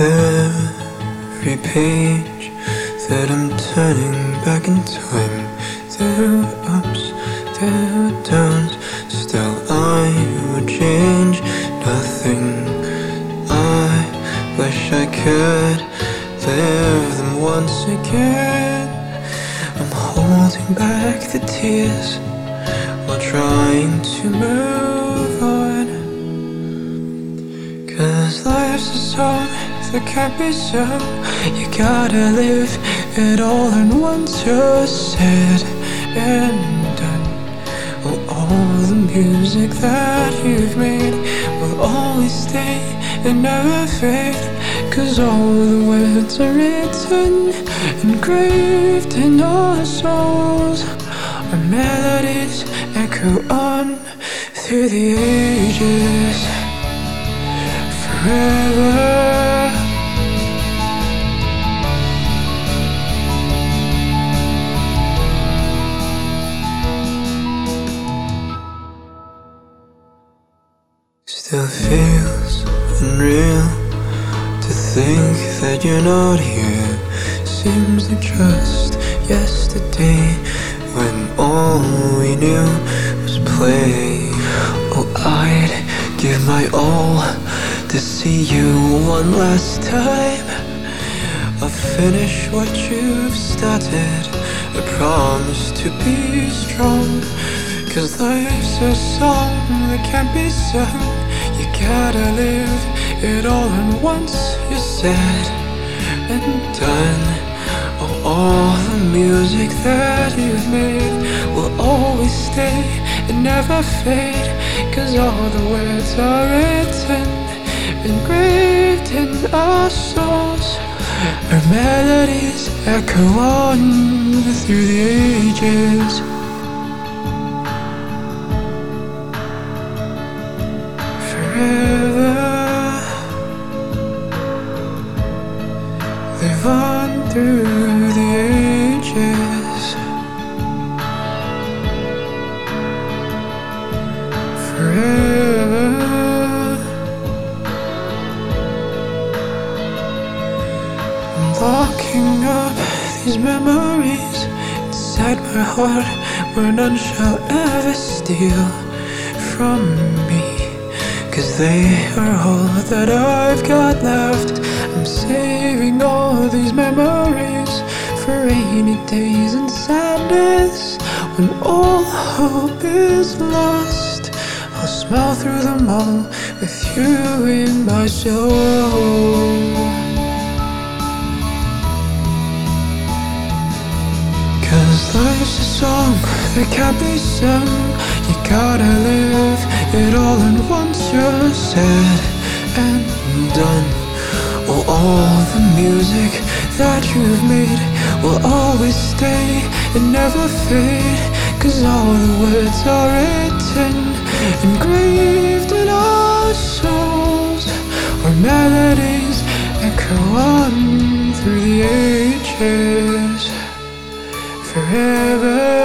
Every page that I'm turning back in time, there are ups, there are downs. Still, I would change nothing. I wish I could live them once again. I'm holding back the tears while trying to move on. Cause life's a song that can't be sung. You gotta live it all and once you're said and done. Well, all the music that you've made will always stay and never fade. Cause all the words are written, engraved in our souls. Our melodies echo on through the ages forever. Still feels unreal to think that you're not here. Seems like just yesterday when all we knew was play. Oh, I'd give my all to see you one last time. I'll finish what you've started. I promise to be strong. Cause life's a song that can't be sung. You gotta live it all and once you're said and done. Oh, all the music that you've made will always stay and never fade. Cause all the words are written, engraved in our souls. Our melodies echo on through the ages. Forever live on through the ages. Forever. I'm locking up these memories inside my heart where none shall ever steal from me. Cause they are all that I've got left. I'm saving all these memories for rainy days and sadness. When all hope is lost, I'll smile through them all with you in my soul. Cause life's a song that can't be sung. You gotta live it all and once you're said and done. Oh, all the music that you've made will always stay and never fade. Cause all the words are written, engraved in our souls. Our melodies echo on through the ages forever.